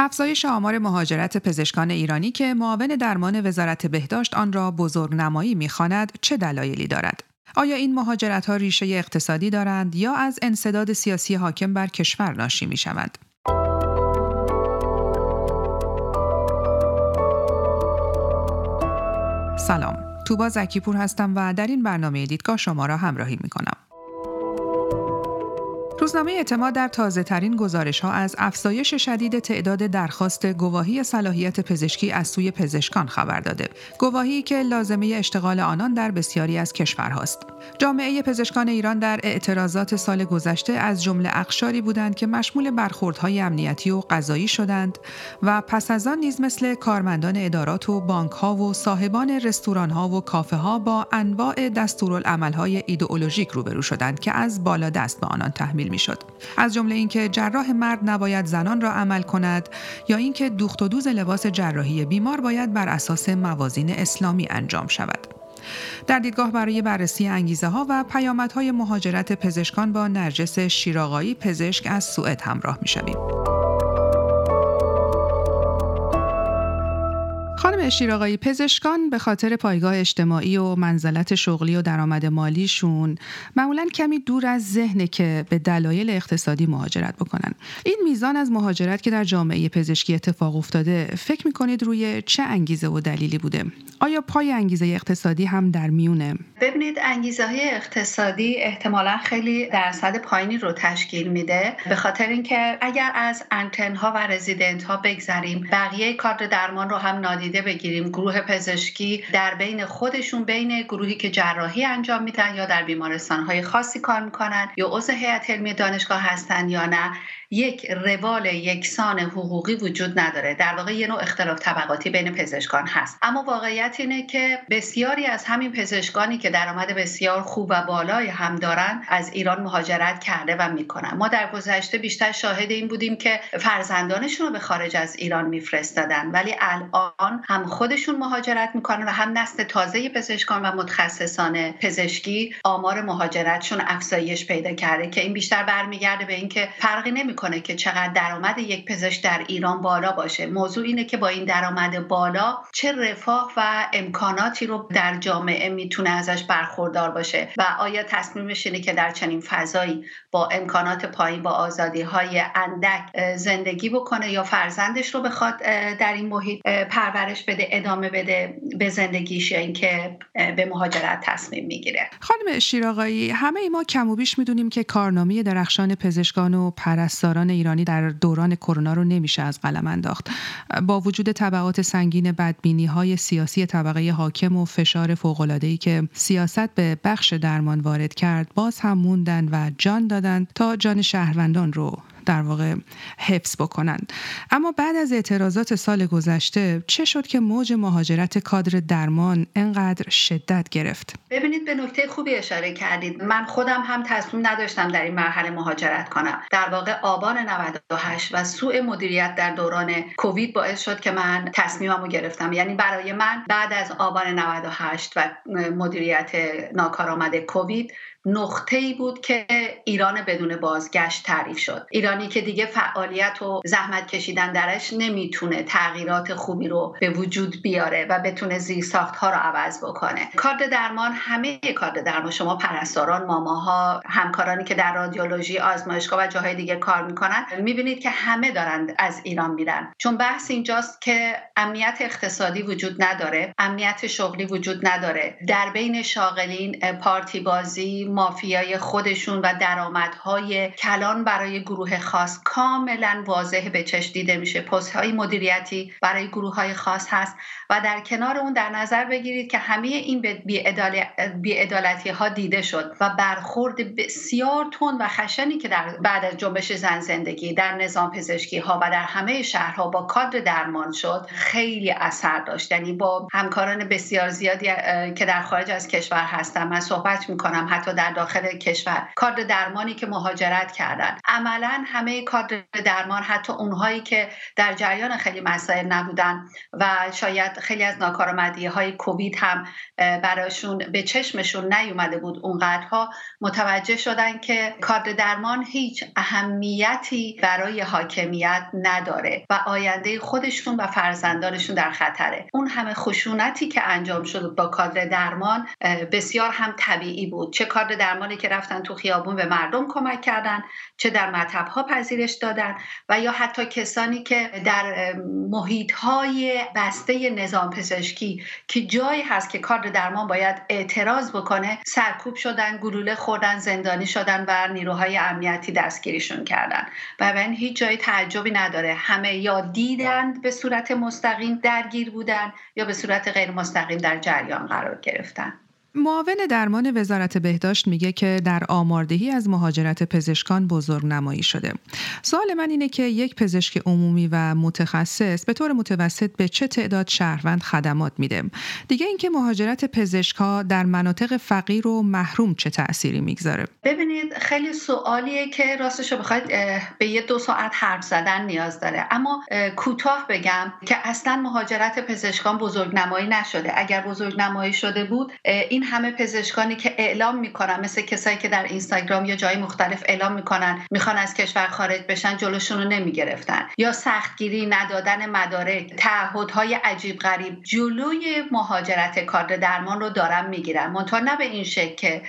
افزایش آمار مهاجرت پزشکان ایرانی که معاون درمان وزارت بهداشت آن را بزرگ نمایی می‌خواند چه دلایلی دارد؟ آیا این مهاجرت ها ریشه اقتصادی دارند یا از انصداد سیاسی حاکم بر کشور ناشی می شود؟ سلام توبا زکیپور هستم و در این برنامه دیدگاه شما را همراهی می کنم. روزنامه اعتماد در تازه ترین گزارش ها از افزایش شدید تعداد درخواست گواهی صلاحیت پزشکی از سوی پزشکان خبر داده. گواهی که لازمه اشتغال آنان در بسیاری از کشورهاست. جامعه پزشکان ایران در اعتراضات سال گذشته از جمله اقشاری بودند که مشمول برخوردهای امنیتی و قضایی شدند و پس از آن نیز مثل کارمندان ادارات و بانک ها و صاحبان رستوران ها و کافه ها با انواع دستورالعملهای ایدئولوژیک روبرو شدند که از بالا دست به آنان تحمیل می‌شد از جمله اینکه جراح مرد نباید زنان را عمل کند یا اینکه دوخت و دوز لباس جراحی بیمار باید بر اساس موازین اسلامی انجام شود در دیدگاه برای بررسی انگیزه ها و پیامدهای مهاجرت پزشکان با نرجس شیراغایی پزشک از سوئد همراه می شویم. خانم اشیر پزشکان به خاطر پایگاه اجتماعی و منزلت شغلی و درآمد مالیشون معمولا کمی دور از ذهنه که به دلایل اقتصادی مهاجرت بکنن. این میزان از مهاجرت که در جامعه پزشکی اتفاق افتاده فکر می‌کنید روی چه انگیزه و دلیلی بوده؟ آیا پای انگیزه اقتصادی هم در میونه؟ ببینید انگیزه های اقتصادی احتمالا خیلی درصد پایینی رو تشکیل میده. به خاطر اینکه اگر از انتن ها و رزیدنت ها بگذریم بقیه کادر درمان رو هم نادیده بگیریم. گروه پزشکی در بین خودشون بین گروهی که جراحی انجام میدن یا در بیمارستان های خاصی کار می‌کنن یا عضو هیئت علمی دانشگاه هستن یا نه. یک روال یکسان حقوقی وجود نداره. در واقع یه نوع اختلاف طبقاتی بین پزشکان هست. اما واقعیت اینه که بسیاری از همین پزشکانی که درآمد بسیار خوب و بالای هم دارن از ایران مهاجرت کرده و می‌کنن. ما در گذشته بیشتر شاهد این بودیم که فرزندانشون رو به خارج از ایران میفرستادن. ولی الان هم خودشون مهاجرت می‌کنن و هم نسل تازه پزشکان و متخصصان پزشکی آمار مهاجرتشون افزایش پیدا کرده که این بیشتر برمیگرده به اینکه فرقی نمی کنه که چقدر درآمد یک پزشک در ایران بالا باشه. موضوع اینه که با این درآمد بالا چه رفاه و امکاناتی رو در جامعه می‌تونه ازش برخوردار باشه و آیا تصمیمش اینه که در چنین فضایی با امکانات پایین با آزادی های اندک زندگی بکنه یا فرزندش رو بخواد در این محیط پرورش بده ادامه بده به زندگیش یا اینکه به مهاجرت تصمیم می‌گیره. خانم شیراقایی همه ای ما کم و بیش می‌دونیم که کارنامه درخشان پزشکان و پرستار پاسداران ایرانی در دوران کرونا رو نمیشه از قلم انداخت. با وجود طبعات سنگین بدبینی های سیاسی طبقه حاکم و فشار ای که سیاست به بخش درمان وارد کرد باز هم موندن و جان دادند تا جان شهروندان رو در واقع حفظ بکنند. اما بعد از اعتراضات سال گذشته چه شد که موج مهاجرت کادر درمان انقدر شدت گرفت؟ ببینید به نکته خوبی اشاره کردید. من خودم هم تصمیم نداشتم در این مرحله مهاجرت کنم. در واقع آبان 98 و سوء مدیریت در دوران کووید باعث شد که من تصمیممو گرفتم. یعنی برای من بعد از آبان 98 و مدیریت ناکارآمد کووید نقطه ای بود که ایران بدون بازگشت تعریف شد. ایرانی که دیگه فعالیت و زحمت کشیدن درش نمی‌تونه تغییرات خوبی رو به وجود بیاره و بتونه زیرساخت ها رو عوض بکنه. کارد درمان همه کارد درمان شما پرستاران ماماها همکارانی که در رادیولوژی آزمایشگاه و جاهای دیگه کار می‌کنن می‌بینید که همه دارند از ایران میرن. چون بحث اینجاست که امنیت اقتصادی وجود نداره امنیت شغلی وجود نداره. در بین شاغلین پارتی بازی مافیای خودشون و درآمدهای کلان برای گروه خاص کاملا واضح به چشم دیده میشه. پست های مدیریتی برای گروه های خاص هست و در کنار اون در نظر بگیرید که همه این بیعدالتی ها دیده شد و برخورد بسیار تون و خشنی که در بعد از جنبش زن زندگی در نظام پزشکی ها و در همه شهرها با کادر درمان شد خیلی اثر داشت. یعنی با همکاران بسیار زیادی که در خارج از کشور هستم من صحبت می‌کنم حتی در داخل کشور. کارد درمانی که مهاجرت کردن. عملا همه کارد درمان حتی اونهایی که در جریان خیلی مسائل نبودن و شاید خیلی از ناکارآمدی های کووید هم براشون به چشمشون نیومده بود اونقدرها متوجه شدن که کارد درمان هیچ اهمیتی برای حاکمیت نداره و آینده خودشون و فرزندانشون در خطره. اون همه خشونتی که انجام شد با کادر درمان بسیار هم طبیعی بود. چه کادر درمانی که رفتن تو خیابون به مردم کمک کردن چه در مطب ها پذیرش دادن و یا حتی کسانی که در محیط های بسته نظام پزشکی که جایی هست که کادر درمان باید اعتراض بکنه سرکوب شدن گلوله خوردن زندانی شدن و نیروهای امنیتی دستگیریشون کردن. و این هیچ جای تعجبی نداره. همه یا دیدند به صورت مستقیم درگیر بودن یا به صورت غیر مستقیم در جریان قرار گرفتن. معاون درمان وزارت بهداشت میگه که در آماردهی از مهاجرت پزشکان بزرگ نمایی شده. سوال من اینه که یک پزشک عمومی و متخصص به طور متوسط به چه تعداد شهروند خدمات میده؟ دیگه اینکه مهاجرت پزشکها در مناطق فقیر و محروم چه تأثیری می‌گذاره؟ ببینید خیلی سوالیه که راستش رو بخواید به یه دو ساعت حرف زدن نیاز داره اما کوتاه بگم که اصلا مهاجرت پزشکان بزرگ نمایی نشده اگر بزرگ نمایی شده بود این همه پزشکانی که اعلام می‌کنن مثل کسایی که در اینستاگرام یا جای مختلف اعلام می‌کنن می‌خوان از کشور خارج بشن جلوشون رو نمی‌گرفتن. یا سختگیری ندادن مدارک تعهدهای عجیب غریب جلوی مهاجرت کادر درمان رو دارن می‌گیرن. منتها نه به این شکل که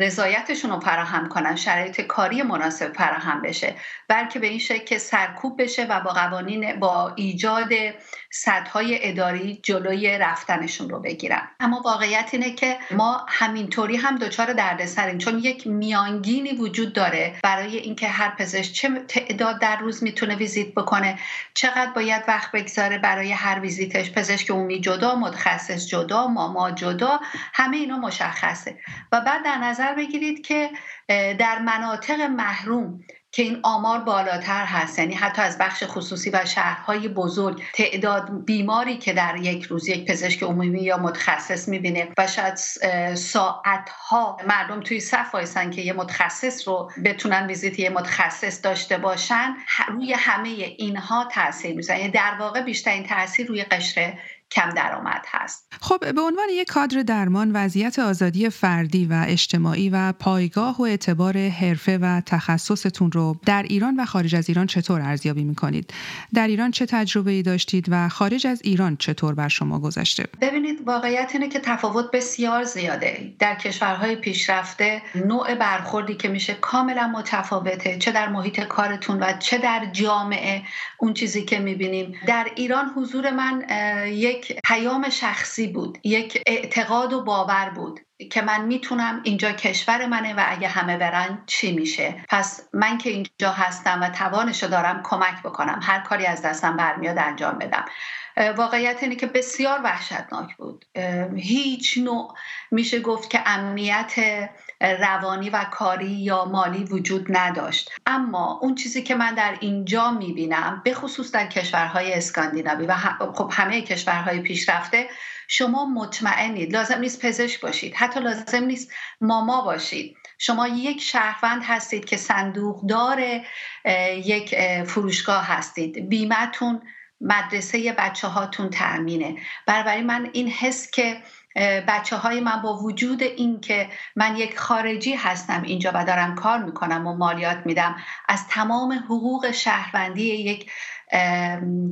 رضایتشون رو فراهم کنن شرایط کاری مناسب فراهم بشه بلکه به این شکل که سرکوب بشه و با قوانین با ایجاد سدهای اداری جلوی رفتنشون رو بگیرن. اما واقعیت اینه که ما همینطوری هم دچار دردسریم چون یک میانگینی وجود داره برای اینکه هر پزشک چه تعداد در روز می‌تونه ویزیت بکنه چقدر باید وقت بگذاره برای هر ویزیتش. پزشک عمومی جدا متخصص جدا ماما جدا همه اینا مشخصه. و بعد در نظر بگیرید که در مناطق محروم که این آمار بالاتر هست. یعنی حتی از بخش خصوصی و شهرهای بزرگ تعداد بیماری که در یک روز یک پزشک عمومی یا متخصص می‌بینه و شاید ساعتها مردم توی صف وایسن که یه متخصص رو بتونن ویزیت یه متخصص داشته باشن روی همه اینها تاثیر می‌ذاره. یعنی در واقع بیشترین تاثیر روی قشر کم درآمد هست. خب به عنوان یک کادر درمان وضعیت آزادی فردی و اجتماعی و پایگاه و اعتبار حرفه و تخصصتون رو در ایران و خارج از ایران چطور ارزیابی می‌کنید؟ در ایران چه تجربه ای داشتید و خارج از ایران چطور بر شما گذشته؟ ببینید واقعیت اینه که تفاوت بسیار زیاده. در کشورهای پیشرفته نوع برخوردی که میشه کاملا متفاوته چه در محیط کارتون و چه در جامعه اون چیزی که می‌بینیم. در ایران حضور من یک یک پیام شخصی بود یک اعتقاد و باور بود که من می‌تونم اینجا کشور منه و اگه همه برن چی میشه. پس من که اینجا هستم و توانشو دارم کمک بکنم هر کاری از دستم برمیاد انجام بدم. واقعیت اینه که بسیار وحشتناک بود. هیچ نوع میشه گفت که امنیت روانی و کاری یا مالی وجود نداشت. اما اون چیزی که من در اینجا می‌بینم به خصوص در کشورهای اسکاندیناوی و خب همه کشورهای پیشرفته شما مطمئنید لازم نیست پزشک باشید. حتی لازم نیست ماما باشید. شما یک شهروند هستید که صندوقدار یک فروشگاه هستید. بیمتون مدرسه بچه هاتون تأمینه من این حس که بچه های من با وجود این که من یک خارجی هستم اینجا و دارم کار می‌کنم و مالیات میدم از تمام حقوق شهروندی یک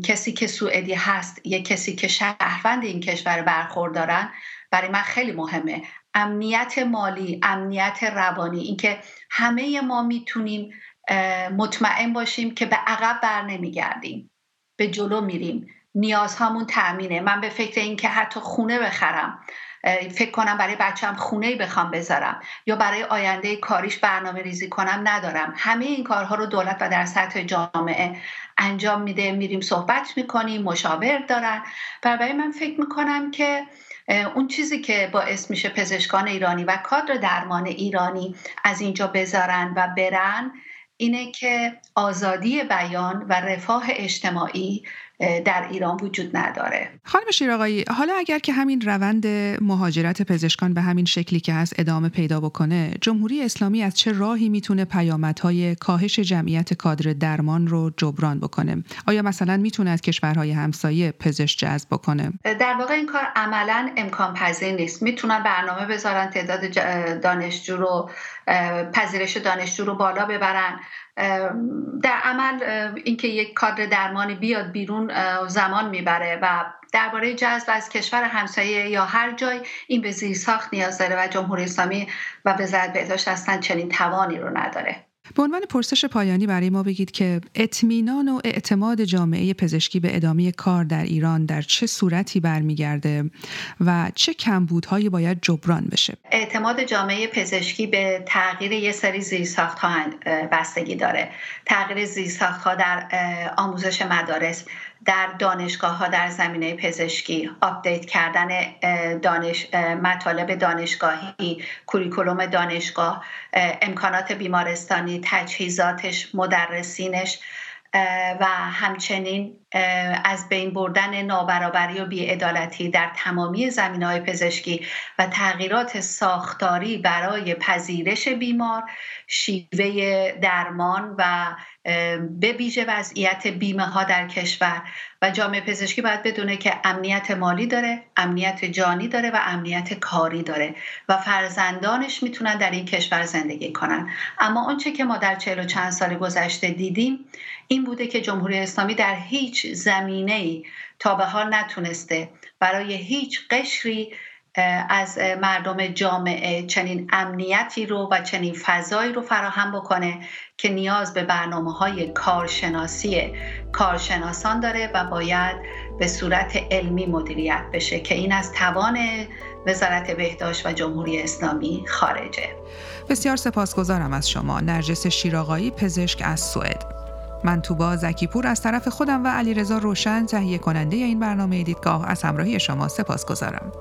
کسی که سوئدی هست یک کسی که شهروند این کشور برخوردارن برای من خیلی مهمه. امنیت مالی امنیت روانی اینکه همه ما می‌تونیم مطمئن باشیم که به عقب بر نمیگردیم به جلو میریم. نیازهامون تأمینه. من به فکر اینکه حتی خونه بخرم فکر کنم برای بچم خونه بخوام بذارم یا برای آینده کاریش برنامه ریزی کنم ندارم. همه این کارها رو دولت و در سطح جامعه انجام میده. میریم صحبت می‌کنیم مشاور دارن. برای من فکر می‌کنم که اون چیزی که باعث میشه پزشکان ایرانی و کادر درمان ایرانی از اینجا بذارن و برن اینه که آزادی بیان و رفاه اجتماعی در ایران وجود نداره. خانم شیراقایی حالا اگر که همین روند مهاجرت پزشکان به همین شکلی که هست ادامه پیدا بکنه جمهوری اسلامی از چه راهی می‌تونه پیامدهای کاهش جمعیت کادر درمان رو جبران بکنه؟ آیا مثلا می‌تونه از کشورهای همسایه پزشک جذب بکنه؟ در واقع این کار عملا امکان پذیر نیست. می‌تونن برنامه بذارن تعداد دانشجو رو پذیرش دانشجو رو بالا ببرن. در عمل اینکه یک کادر درمانی بیاد بیرون زمان می‌بره و درباره جذب از کشور همسایه یا هر جای این به زیرساخت نیاز داره و جمهوری اسلامی و وزارت بهداشت اصلا چنین توانی رو نداره. به عنوان پرسش پایانی برای ما بگید که اطمینان و اعتماد جامعه پزشکی به ادامه کار در ایران در چه صورتی برمیگرده و چه کمبودهایی باید جبران بشه؟ اعتماد جامعه پزشکی به تغییر یه سری زیرساخت ها بستگی داره. تغییر زیرساخت ها در آموزش مدارس در دانشگاه ها در زمینه پزشکی update کردن دانش مطالب دانشگاهی curriculum دانشگاه امکانات بیمارستانی تجهیزاتش مدرسینش و همچنین از بین بردن نابرابری و بیعدالتی در تمامی زمین های پزشکی و تغییرات ساختاری برای پذیرش بیمار شیوه درمان و به ویژه وضعیت بیمه ها در کشور. و جامعه پزشکی باید بدونه که امنیت مالی داره امنیت جانی داره و امنیت کاری داره. و فرزندانش می‌تونن در این کشور زندگی کنن. اما آنچه که ما در چهل و چند سال گذشته دیدیم این بوده که جمهوری اسلامی در هیچ زمینه ای تا به حال نتونسته برای هیچ قشری از مردم جامعه چنین امنیتی رو و چنین فضایی رو فراهم بکنه که نیاز به برنامه های کارشناسی کارشناسان داره و باید به صورت علمی مدیریت بشه که این از توان وزارت بهداشت و جمهوری اسلامی خارجه بسیار سپاسگزارم از شما نرجس شیراقایی پزشک از سوئد من توبا زکیپور از طرف خودم و علیرضا روشن تهیه کننده این برنامه دیدگاه از همراهی شما سپاس گذارم.